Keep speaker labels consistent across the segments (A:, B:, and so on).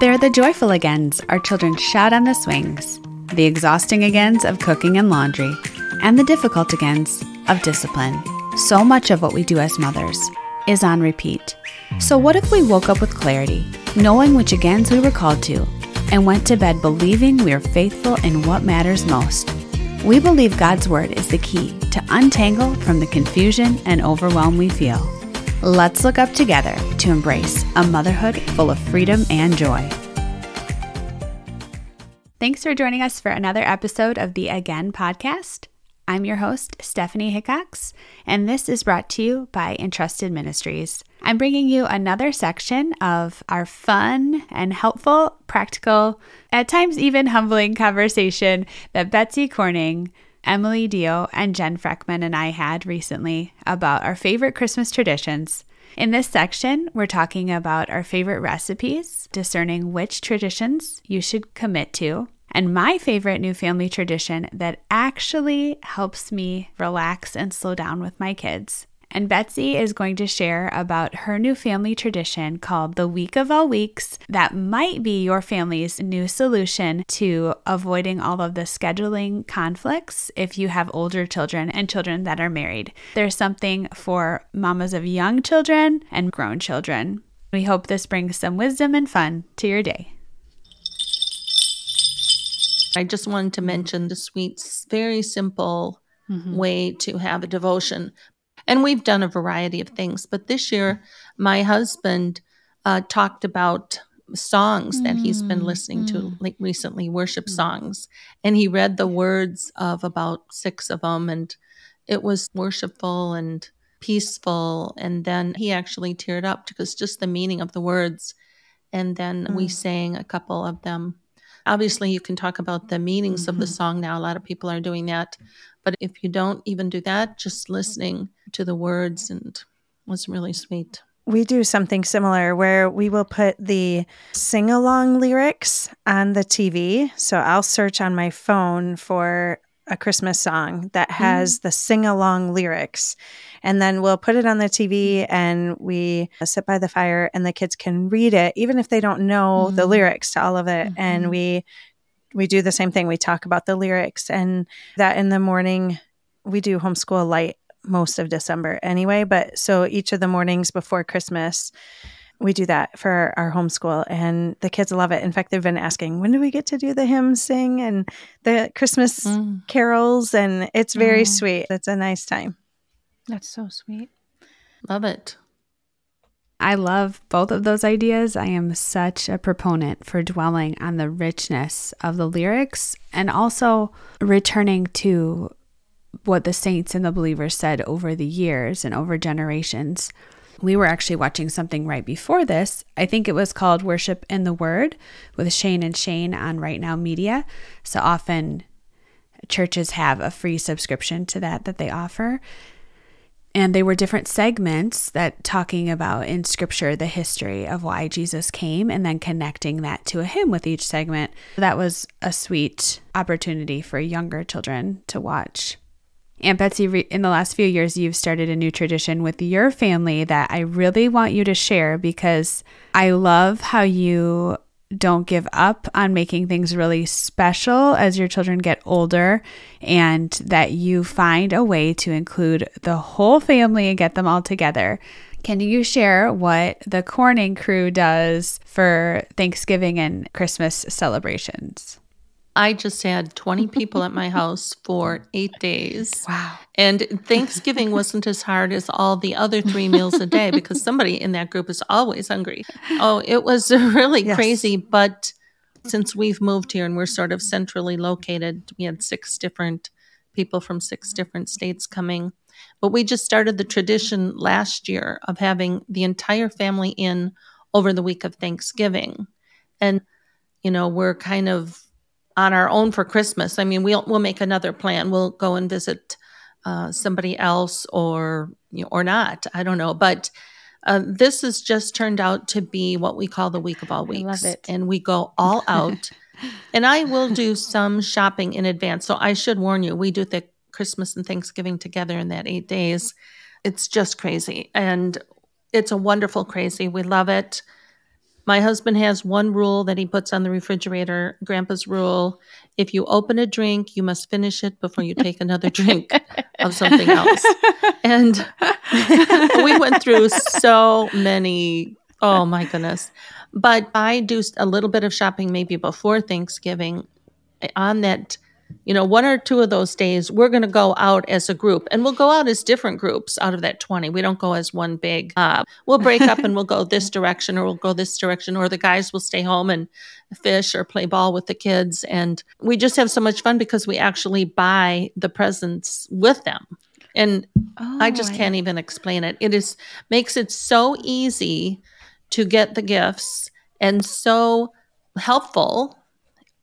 A: They're the joyful agains our children shout on the swings, the exhausting agains of cooking and laundry, and the difficult agains of discipline. So much of what we do as mothers is on repeat. So, what if we woke up with clarity, knowing which agains we were called to, and went to bed believing we are faithful in what matters most? We believe God's Word is the key to untangle from the confusion and overwhelm we feel. Let's look up together to embrace a motherhood full of freedom and joy. Thanks for joining us for another episode of the Again podcast. I'm your host, Stephanie Hickox, and this is brought to you by Entrusted Ministries. I'm bringing you another section of our fun and helpful, practical, at times even humbling conversation that Betsy Corning, Emily Dio, and Jen Freckman and I had recently about our favorite Christmas traditions. In this section, we're talking about our favorite recipes, discerning which traditions you should commit to, and my favorite new family tradition that actually helps me relax and slow down with my kids. And Betsy is going to share about her new family tradition called the Week of All Weeks that might be your family's new solution to avoiding all of the scheduling conflicts if you have older children and children that are married. There's something for mamas of young children and grown children. We hope this brings some wisdom and fun to your day.
B: I just wanted to mention the sweet, very simple mm-hmm. way to have a devotion. And we've done a variety of things, but this year, my husband uh, talked about songs that he's been listening to mm-hmm. like recently worship mm-hmm. songs and he read the words of about six of them and it was worshipful and peaceful and then he actually teared up because just the meaning of the words and then mm. we sang a couple of them Obviously, you can talk about the meanings mm-hmm. of the mm-hmm. song now. A lot of people are doing that. But if you don't even do that, just listening to the words and was really sweet.
C: We do something similar where we will put the sing along lyrics on the TV. So I'll search on my phone for a Christmas song that has mm. the sing along lyrics. And then we'll put it on the TV and we sit by the fire and the kids can read it, even if they don't know mm. the lyrics to all of it. Mm-hmm. And we we do the same thing. We talk about the lyrics and that in the morning we do homeschool light most of December anyway. But so each of the mornings before Christmas, we do that for our homeschool and the kids love it. In fact, they've been asking, when do we get to do the hymn sing and the Christmas mm. carols? And it's very mm. sweet. It's a nice time.
D: That's so sweet.
B: Love it.
A: I love both of those ideas. I am such a proponent for dwelling on the richness of the lyrics and also returning to what the saints and the believers said over the years and over generations we were actually watching something right before this. I think it was called Worship in the Word with Shane and Shane on Right Now Media. So often churches have a free subscription to that that they offer. And they were different segments that talking about in scripture the history of why Jesus came and then connecting that to a hymn with each segment. That was a sweet opportunity for younger children to watch. Aunt Betsy, in the last few years, you've started a new tradition with your family that I really want you to share because I love how you don't give up on making things really special as your children get older and that you find a way to include the whole family and get them all together. Can you share what the Corning crew does for Thanksgiving and Christmas celebrations?
B: I just had 20 people at my house for eight days.
A: Wow.
B: And Thanksgiving wasn't as hard as all the other three meals a day because somebody in that group is always hungry. Oh, it was really yes. crazy. But since we've moved here and we're sort of centrally located, we had six different people from six different states coming. But we just started the tradition last year of having the entire family in over the week of Thanksgiving. And, you know, we're kind of on our own for Christmas. I mean, we'll we'll make another plan. We'll go and visit uh, somebody else, or you know, or not. I don't know, but. Uh, this has just turned out to be what we call the week of all weeks, and we go all out. and I will do some shopping in advance. So I should warn you, we do the Christmas and Thanksgiving together in that eight days. It's just crazy, and it's a wonderful crazy. We love it My husband has one rule that he puts on the refrigerator, grandpa's rule. If you open a drink, you must finish it before you take another drink of something else. And we went through so many, oh my goodness. But I do a little bit of shopping maybe before Thanksgiving eh, on that you know, one or two of those days, we're going to go out as a group and we'll go out as different groups out of that 20. We don't go as one big, uh, we'll break up and we'll go this direction or we'll go this direction, or the guys will stay home and fish or play ball with the kids. And we just have so much fun because we actually buy the presents with them. And oh, I just can't even explain it. It is makes it so easy to get the gifts and so helpful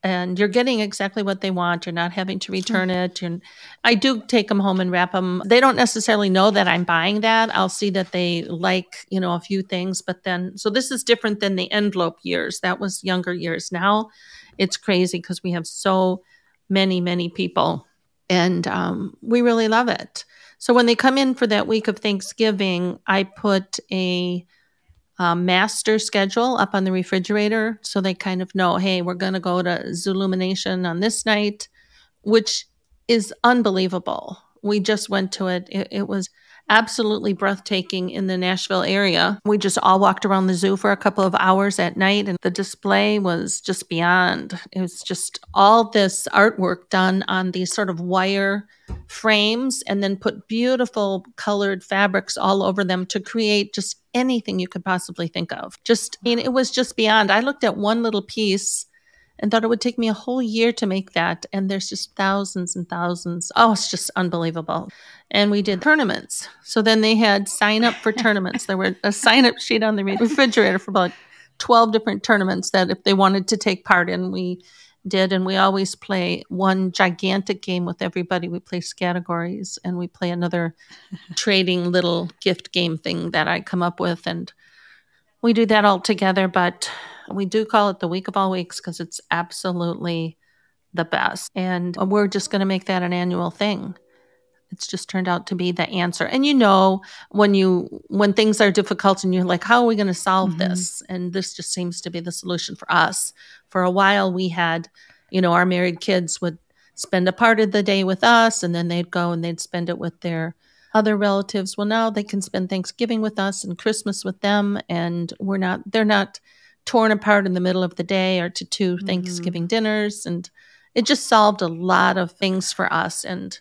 B: and you're getting exactly what they want. You're not having to return it. And I do take them home and wrap them. They don't necessarily know that I'm buying that. I'll see that they like, you know, a few things, but then, so this is different than the envelope years. That was younger years. Now it's crazy because we have so many, many people and um, we really love it. So when they come in for that week of Thanksgiving, I put a um, master schedule up on the refrigerator so they kind of know, hey, we're going to go to Zoolumination on this night, which is unbelievable. We just went to it. It, it was absolutely breathtaking in the Nashville area. We just all walked around the zoo for a couple of hours at night, and the display was just beyond. It was just all this artwork done on these sort of wire frames and then put beautiful colored fabrics all over them to create just anything you could possibly think of. Just, I mean, it was just beyond. I looked at one little piece and thought it would take me a whole year to make that. And there's just thousands and thousands. Oh, it's just unbelievable. And we did tournaments. So then they had sign up for tournaments. There were a sign up sheet on the refrigerator for about 12 different tournaments that if they wanted to take part in, we did. And we always play one gigantic game with everybody. We play categories and we play another trading little gift game thing that I come up with. And we do that all together. But we do call it the week of all weeks because it's absolutely the best. And we're just going to make that an annual thing. It's just turned out to be the answer. And you know, when you when things are difficult and you're like, how are we going to solve mm-hmm. this? And this just seems to be the solution for us. For a while we had, you know, our married kids would spend a part of the day with us and then they'd go and they'd spend it with their other relatives. Well, now they can spend Thanksgiving with us and Christmas with them and we're not they're not torn apart in the middle of the day or to 2 mm-hmm. Thanksgiving dinners. And it just solved a lot of things for us. And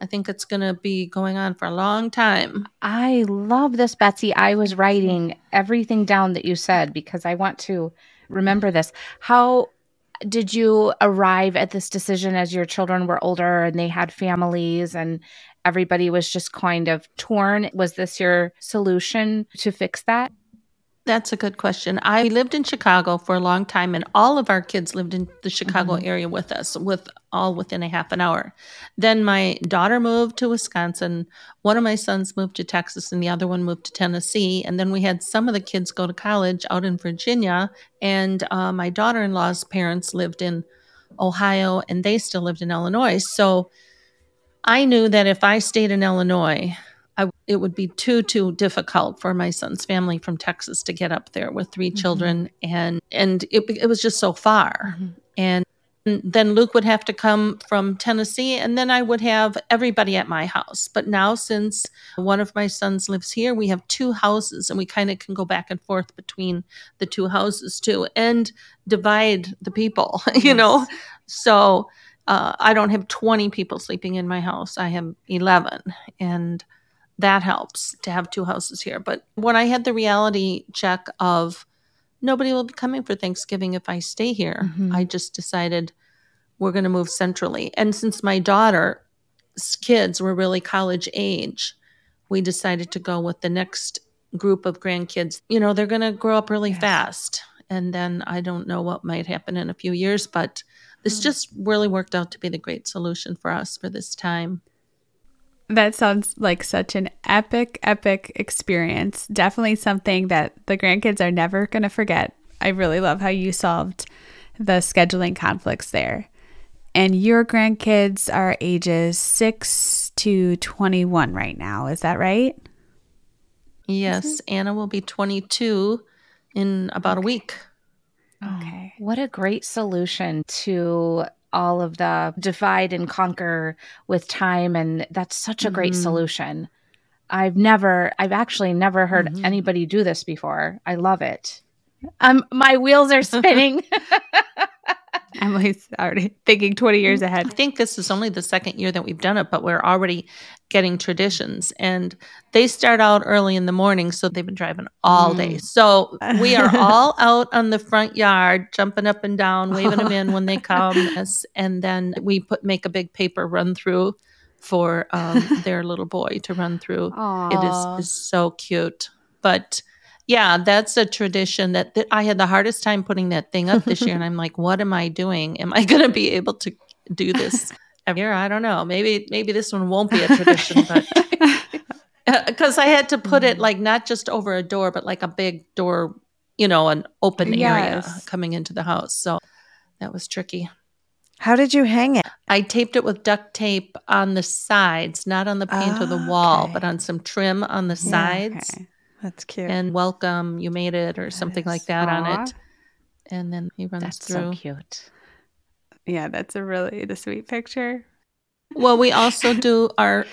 B: I think it's going to be going on for a long time.
D: I love this, Betsy. I was writing everything down that you said because I want to remember this. How did you arrive at this decision as your children were older and they had families and everybody was just kind of torn? Was this your solution to fix that?
B: That's a good question. I lived in Chicago for a long time, and all of our kids lived in the Chicago mm-hmm. area with us, with all within a half an hour. Then my daughter moved to Wisconsin. One of my sons moved to Texas, and the other one moved to Tennessee. And then we had some of the kids go to college out in Virginia. And uh, my daughter in law's parents lived in Ohio, and they still lived in Illinois. So I knew that if I stayed in Illinois, I, it would be too too difficult for my son's family from Texas to get up there with 3 mm-hmm. children, and and it, it was just so far. Mm-hmm. And then Luke would have to come from Tennessee, and then I would have everybody at my house. But now, since one of my sons lives here, we have two houses, and we kind of can go back and forth between the two houses too, and divide the people. you yes. know, so uh, I don't have 20 people sleeping in my house. I have 11. And that helps to have two houses here. But when I had the reality check of nobody will be coming for Thanksgiving if I stay here, mm-hmm. I just decided we're going to move centrally. And since my daughter's kids were really college age, we decided to go with the next group of grandkids. You know, they're going to grow up really yes. fast. And then I don't know what might happen in a few years, but this mm. just really worked out to be the great solution for us for this time.
A: That sounds like such an epic, epic experience. Definitely something that the grandkids are never going to forget. I really love how you solved the scheduling conflicts there. And your grandkids are ages 6 to 21 right now. Is that right?
B: Yes. Mm-hmm. Anna will be 22 in about okay. a week.
D: Oh, okay. Oh, what a great solution to all of the divide and conquer with time. And that's such a great mm-hmm. solution. I've never, I've actually never heard mm-hmm. anybody do this before. I love it. Um, my wheels are spinning.
A: Emily's already thinking 20 years
B: mm,
A: ahead.
B: I think this is only the second year that we've done it, but we're already getting traditions. And they start out early in the morning, so they've been driving all mm. day. So we are all out on the front yard, jumping up and down, waving them in when they come. And then we put make a big paper run through for um, their little boy to run through. Aww. It is, is so cute. But yeah, that's a tradition that, that I had the hardest time putting that thing up this year. and I'm like, what am I doing? Am I going to be able to do this every year? I don't know. Maybe, maybe this one won't be a tradition, but because I had to put it mm. like not just over a door, but like a big door, you know, an open yes. area coming into the house. So that was tricky.
C: How did you hang it?
B: I taped it with duct tape on the sides, not on the paint oh, of the wall, okay. but on some trim on the yeah, sides. Okay.
C: That's cute.
B: And welcome, you made it, or something like that Aww. on it. And then he runs
D: that's
B: through.
D: so cute.
A: Yeah, that's a really the sweet picture.
B: Well, we also do our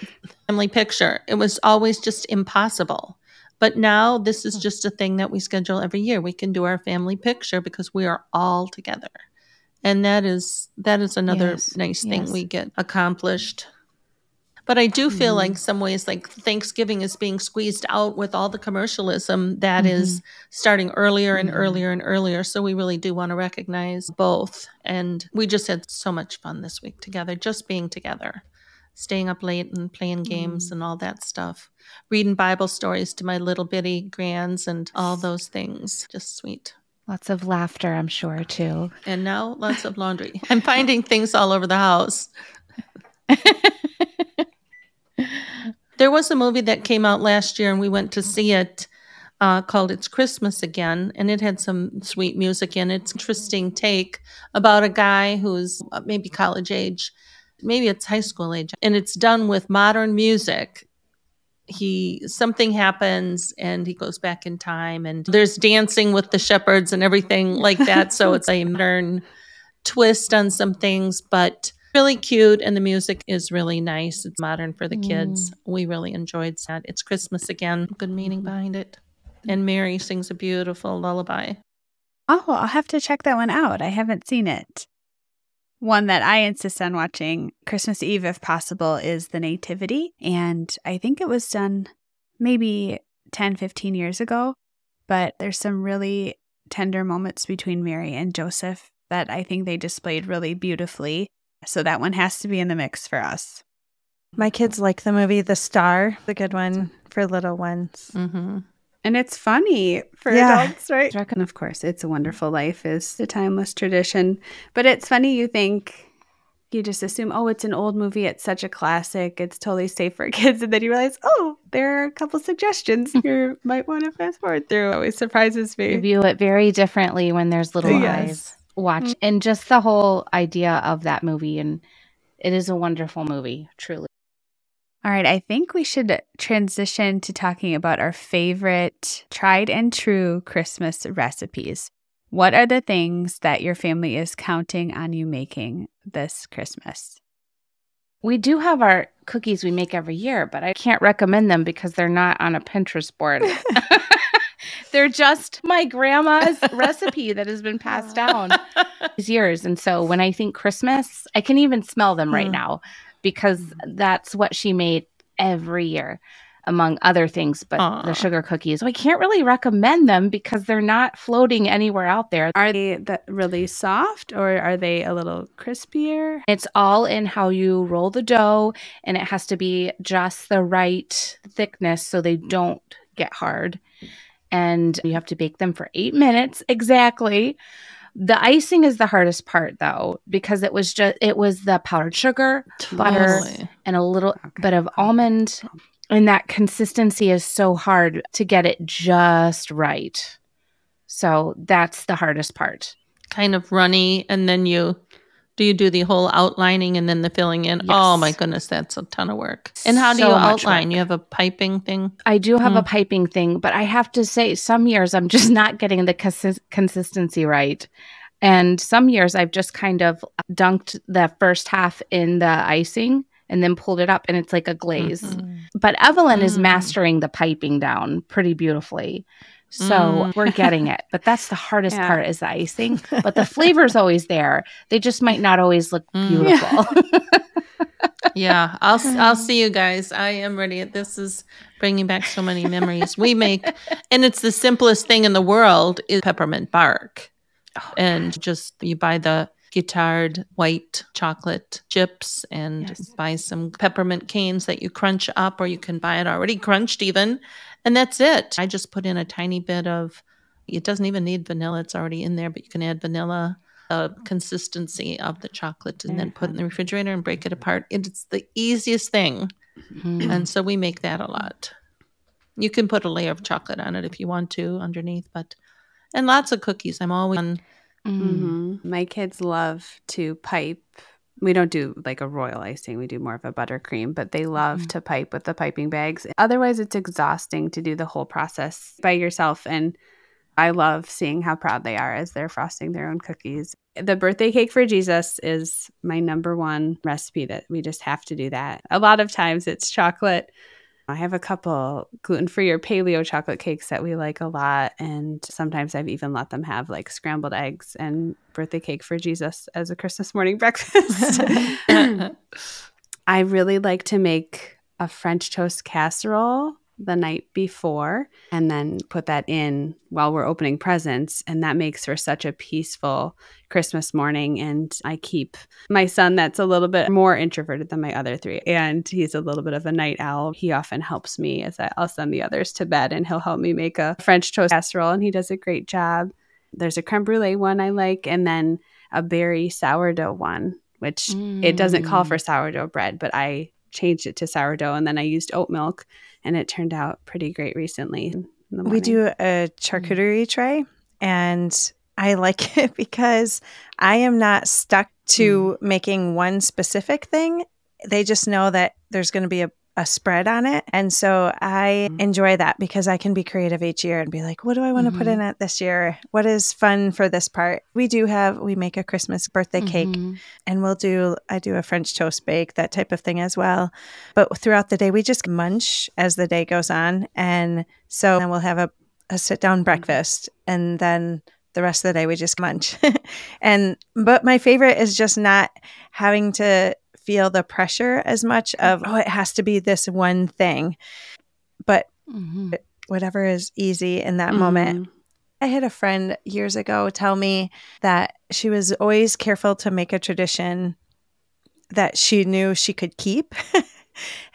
B: family picture. It was always just impossible. But now this is hmm. just a thing that we schedule every year. We can do our family picture because we are all together. And that is that is another yes, nice thing yes. we get accomplished but I do feel mm-hmm. like some ways like Thanksgiving is being squeezed out with all the commercialism that mm-hmm. is starting earlier and mm-hmm. earlier and earlier. So we really do want to recognize both. And we just had so much fun this week together, just being together, staying up late and playing games mm-hmm. and all that stuff, reading Bible stories to my little bitty grands and all those things. Just sweet.
D: Lots of laughter, I'm sure, too.
B: And now lots of laundry. I'm finding things all over the house. There was a movie that came out last year, and we went to see it. Uh, called It's Christmas Again, and it had some sweet music in it. It's interesting take about a guy who's uh, maybe college age, maybe it's high school age, and it's done with modern music. He something happens and he goes back in time, and there's dancing with the shepherds and everything like that. so it's a modern twist on some things, but really cute and the music is really nice. It's modern for the kids. Mm. We really enjoyed that. It's Christmas again. Good meaning behind it. And Mary sings a beautiful lullaby.
A: Oh, I'll have to check that one out. I haven't seen it. One that I insist on watching Christmas Eve, if possible, is The Nativity. And I think it was done maybe 10, 15 years ago. But there's some really tender moments between Mary and Joseph that I think they displayed really beautifully. So that one has to be in the mix for us.
C: My kids like the movie The Star, the good one for little ones.
A: Mm-hmm. And it's funny for yeah. adults, right? And of course, It's a Wonderful Life is a timeless tradition. But it's funny, you think, you just assume, oh, it's an old movie. It's such a classic. It's totally safe for kids. And then you realize, oh, there are a couple suggestions you might want to fast forward through. It always surprises me.
D: You view it very differently when there's little yes. eyes watch. Mm-hmm. and just the whole idea of that movie and it is a wonderful movie truly.
A: All right i think we should transition to talking about our favorite tried and true christmas recipes. What are the things that your family is counting on you making this christmas?
D: We do have our cookies we make every year but i can't recommend them because they're not on a pinterest board They're just my grandma's recipe that has been passed down these years. And so when I think Christmas, I can even smell them right mm. now because that's what she made every year among other things, but Aww. the sugar cookies. I can't really recommend them because they're not floating anywhere out there.
A: Are they that really soft or are they a little crispier?
D: It's all in how you roll the dough and it has to be just the right thickness so they don't get hard and you have to bake them for eight minutes exactly. The icing is the hardest part though, because it was just it was the powdered sugar, totally. butter, and a little okay. bit of almond. And that consistency is so hard to get it just right. So that's the hardest part.
B: Kind of runny, and then you Do you do the whole outlining and then the filling in? Yes. Oh my goodness, that's a ton of work. And how do so you outline? You have a piping thing?
D: I do have mm. a piping thing, but I have to say, some years I'm just not getting the cons- consistency right. And some years I've just kind of dunked the first half in the icing and then pulled it up and it's like a glaze. Mm-hmm. But Evelyn mm. is mastering the piping down pretty beautifully. So mm. we're getting it. But that's the hardest yeah. part is the icing. But the flavor's always there. They just might not always look mm. beautiful.
B: Yeah. yeah, I'll I'll see you guys. I am ready. This is bringing back so many memories. We make and it's the simplest thing in the world is peppermint bark. Oh, and just you buy the Ghirardelli white chocolate chips and yes. buy some peppermint canes that you crunch up or you can buy it already crunched even and that's it. I just put in a tiny bit of, it doesn't even need vanilla, it's already in there, but you can add vanilla uh, consistency of the chocolate and then put it in the refrigerator and break it apart. It's the easiest thing. Mm-hmm. And so we make that a lot. You can put a layer of chocolate on it if you want to underneath, but and lots of cookies. I'm always on.
A: Mm-hmm. My kids love to pipe we don't do like a royal icing. We do more of a buttercream, but they love mm-hmm. to pipe with the piping bags. Otherwise, it's exhausting to do the whole process by yourself. And I love seeing how proud they are as they're frosting their own cookies. The birthday cake for Jesus is my number one recipe that we just have to do that. A lot of times it's chocolate I have a couple gluten free or paleo chocolate cakes that we like a lot. And sometimes I've even let them have like scrambled eggs and birthday cake for Jesus as a Christmas morning breakfast. I really like to make a French toast casserole the night before and then put that in while we're opening presents. And that makes for such a peaceful Christmas morning. And I keep my son, that's a little bit more introverted than my other three, and he's a little bit of a night owl. He often helps me as I, I'll send the others to bed and he'll help me make a French toast casserole, and he does a great job. There's a creme brulee one I like, and then a berry sourdough one, which mm. it doesn't call for mm. sourdough bread, but I changed it to sourdough and then I used oat milk and it turned out pretty great recently.
C: We do a charcuterie tray and I like it because I am not stuck to mm. making one specific thing. They just know that there's going to be a a spread on it. And so I mm-hmm. enjoy that because I can be creative each year and be like, what do I want to mm-hmm. put in it this year? What is fun for this part? We do have, we make a Christmas birthday cake mm-hmm. and we'll do, I do a French toast bake, that type of thing as well. But throughout the day, we just munch as the day goes on. And so then we'll have a, a sit down mm-hmm. breakfast and then the rest of the day we just munch. and, but my favorite is just not having to feel the pressure as much of, oh, it has to be this one thing. But mm-hmm. whatever is easy in that mm-hmm. moment. I had a friend years ago tell me that she was always careful to make a tradition that she knew she could keep.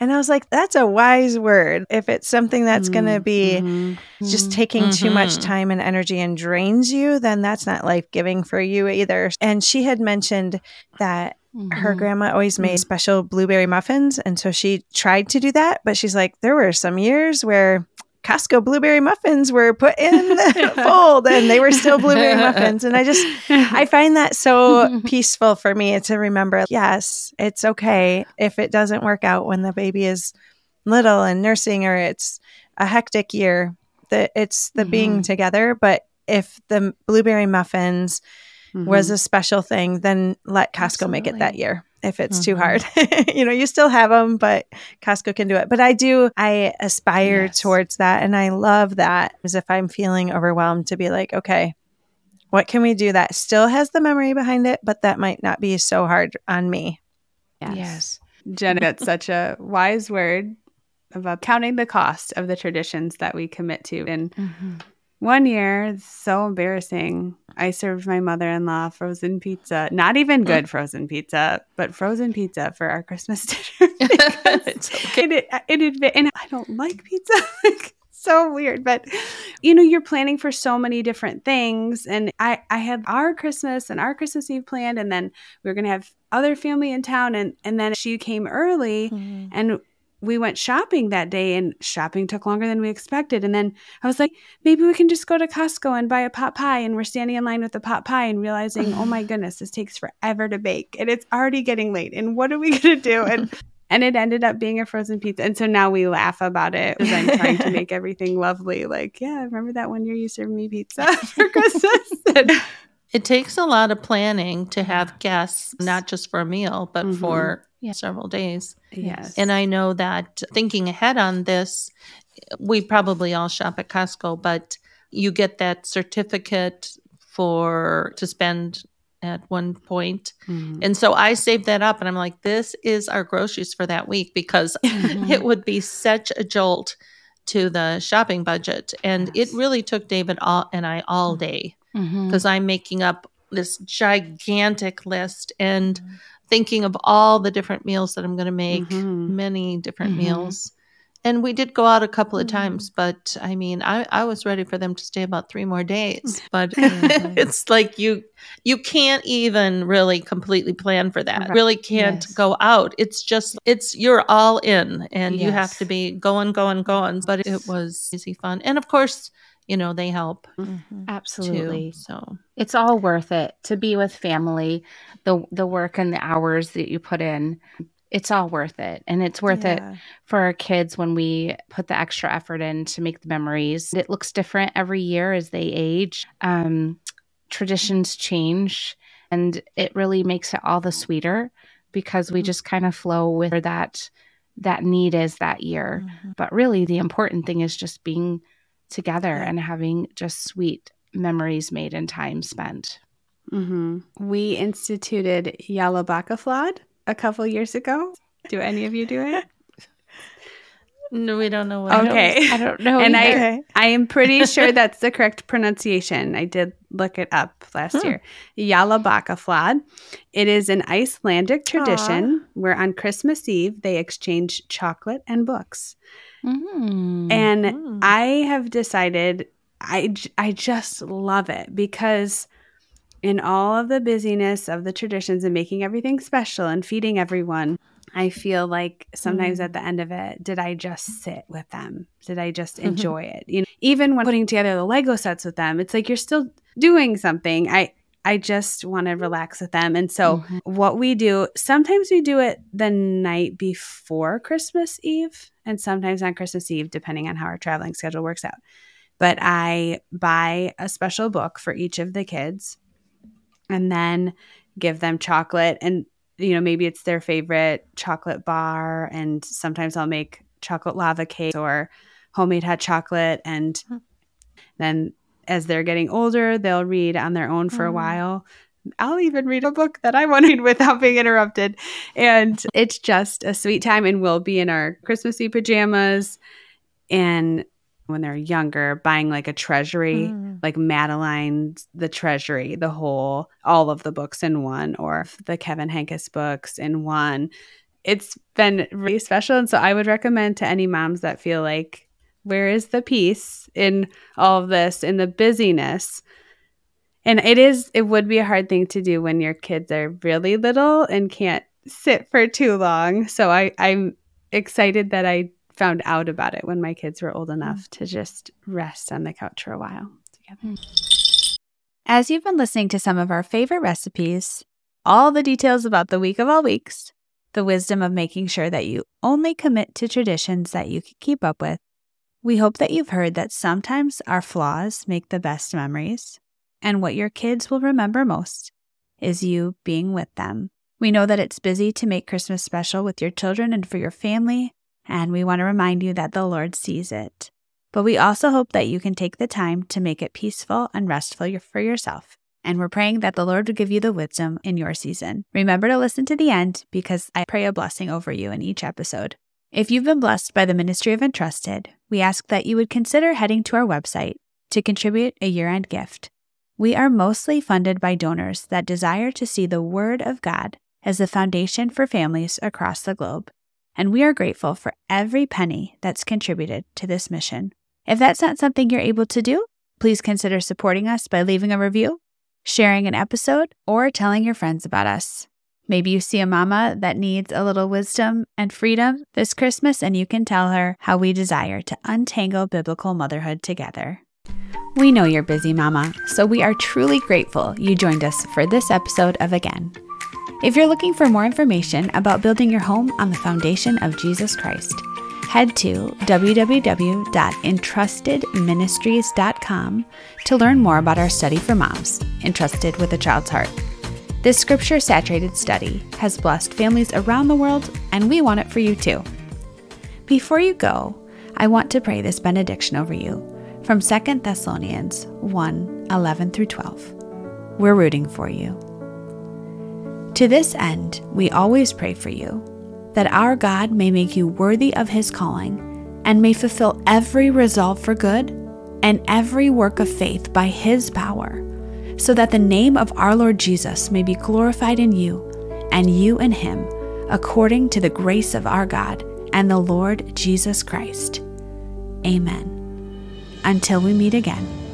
C: and I was like, that's a wise word. If it's something that's mm-hmm. going to be mm-hmm. just taking mm-hmm. too much mm-hmm. time and energy and drains you, then that's not life giving for you either. And she had mentioned that Mm-hmm. Her grandma always made mm-hmm. special blueberry muffins. And so she tried to do that, but she's like, there were some years where Costco blueberry muffins were put in the fold and they were still blueberry muffins. And I just, I find that so peaceful for me to remember yes, it's okay if it doesn't work out when the baby is little and nursing or it's a hectic year, that it's the mm-hmm. being together. But if the blueberry muffins, mm-hmm. was a special thing, then let Costco Absolutely. make it that year if it's mm-hmm. too hard. you know, you still have them, but Costco can do it. But I do, I aspire yes. towards that. And I love that as if I'm feeling overwhelmed to be like, okay, what can we do that still has the memory behind it, but that might not be so hard on me?
A: Yes. yes. Jenna, that's such a wise word about counting the cost of the traditions that we commit to. And mm-hmm. One year, so embarrassing. I served my mother in law frozen pizza. Not even good frozen pizza, but frozen pizza for our Christmas dinner. it's okay. It, it, and I don't like pizza. so weird. But, you know, you're planning for so many different things. And I, I had our Christmas and our Christmas Eve planned. And then we are going to have other family in town. And, and then she came early mm. and we went shopping that day and shopping took longer than we expected. And then I was like, maybe we can just go to Costco and buy a pot pie. And we're standing in line with the pot pie and realizing, oh my goodness, this takes forever to bake and it's already getting late. And what are we going to do? And and it ended up being a frozen pizza. And so now we laugh about it because I'm trying to make everything lovely. Like, yeah, remember that one year you served me pizza for Christmas? And
B: it takes a lot of planning to have guests, not just for a meal, but mm-hmm. for yeah. several days.
A: Yes.
B: And I know that thinking ahead on this, we probably all shop at Costco, but you get that certificate for to spend at one point. Mm-hmm. And so I saved that up and I'm like, this is our groceries for that week because mm-hmm. it would be such a jolt to the shopping budget. And yes. it really took David all, and I all mm-hmm. day because mm-hmm. I'm making up this gigantic list and mm-hmm. Thinking of all the different meals that I'm going to make, mm-hmm. many different meals and we did go out a couple of mm-hmm. times but i mean I, I was ready for them to stay about three more days but mm-hmm. it's like you you can't even really completely plan for that right. really can't yes. go out it's just it's you're all in and yes. you have to be going going going but it was easy fun and of course you know they help
D: mm-hmm. absolutely too, so it's all worth it to be with family the the work and the hours that you put in it's all worth it. And it's worth yeah. it for our kids when we put the extra effort in to make the memories. It looks different every year as they age. Um, traditions change, and it really makes it all the sweeter because we mm-hmm. just kind of flow with that that need is that year. Mm-hmm. But really, the important thing is just being together yeah. and having just sweet memories made and time spent.
A: Mm-hmm. We instituted Jólabókaflóð a couple years ago. Do any of you do it?
B: No, we don't know
A: what. Okay,
D: I don't know.
A: and either. I, I am pretty sure that's the correct pronunciation. I did look it up last hmm. year. Jólabókaflóð. It is an Icelandic tradition Aww. where on Christmas Eve they exchange chocolate and books. Mm. And mm. I have decided I I just love it because in all of the busyness of the traditions and making everything special and feeding everyone, I feel like sometimes mm. at the end of it, did I just sit with them? Did I just mm-hmm. enjoy it? You know, even when putting together the Lego sets with them, it's like you're still doing something. I I just want to relax with them. And so mm-hmm. what we do, sometimes we do it the night before Christmas Eve and sometimes on Christmas Eve depending on how our traveling schedule works out. But I buy a special book for each of the kids and then give them chocolate and you know maybe it's their favorite chocolate bar and sometimes I'll make chocolate lava cake or homemade hot chocolate and hmm. then as they're getting older they'll read on their own for mm. a while I'll even read a book that I want to read without being interrupted. And it's just a sweet time. And we'll be in our Christmassy pajamas and when they're younger buying like a treasury mm. like madeline's the treasury the whole all of the books in one or the kevin henkes books in one. It's been really special and so i would recommend to any moms that feel like where is the peace in all of this in the busyness? And it is it would be a hard thing to do when your kids are really little and can't sit for too long. So i i'm excited that i found out about it when my kids were old enough mm. to just rest on the couch for a while together. Mm. As you've been listening to some of our favorite recipes, all the details about the week of all weeks, the wisdom of making sure that you only commit to traditions that you can keep up with, we hope that you've heard that sometimes our flaws make the best memories, and what your kids will remember most is you being with them. We know that it's busy to make Christmas special with your children and for your family, and we want to remind you that the Lord sees it. But we also hope that you can take the time to make it peaceful and restful for yourself. And we're praying that the Lord would give you the wisdom in your season. Remember to listen to the end because I pray a blessing over you in each episode. If you've been blessed by the ministry of Entrusted, we ask that you would consider heading to our website to contribute a year end gift. We are mostly funded by donors that desire to see the Word of God as the foundation for families across the globe and we are grateful for every penny that's contributed to this mission. If that's not something you're able to do, please consider supporting us by leaving a review, sharing an episode, or telling your friends about us. Maybe you see a mama that needs a little wisdom and freedom this Christmas, and you can tell her how we desire to untangle biblical motherhood together. We know you're busy, Mama, so we are truly grateful you joined us for this episode of Again. If you're looking for more information about building your home on the foundation of Jesus Christ, head to www.entrustedministries.com to learn more about our study for moms, Entrusted with a Child's Heart. This scripture saturated study has blessed families around the world, and we want it for you too. Before you go, I want to pray this benediction over you from 2 Thessalonians 1 11 through 12. We're rooting for you. To this end, we always pray for you, that our God may make you worthy of his calling and may fulfill every resolve for good and every work of faith by his power so that the name of our Lord Jesus may be glorified in you, and you in him, according to the grace of our God and the Lord Jesus Christ. Amen. Until we meet again.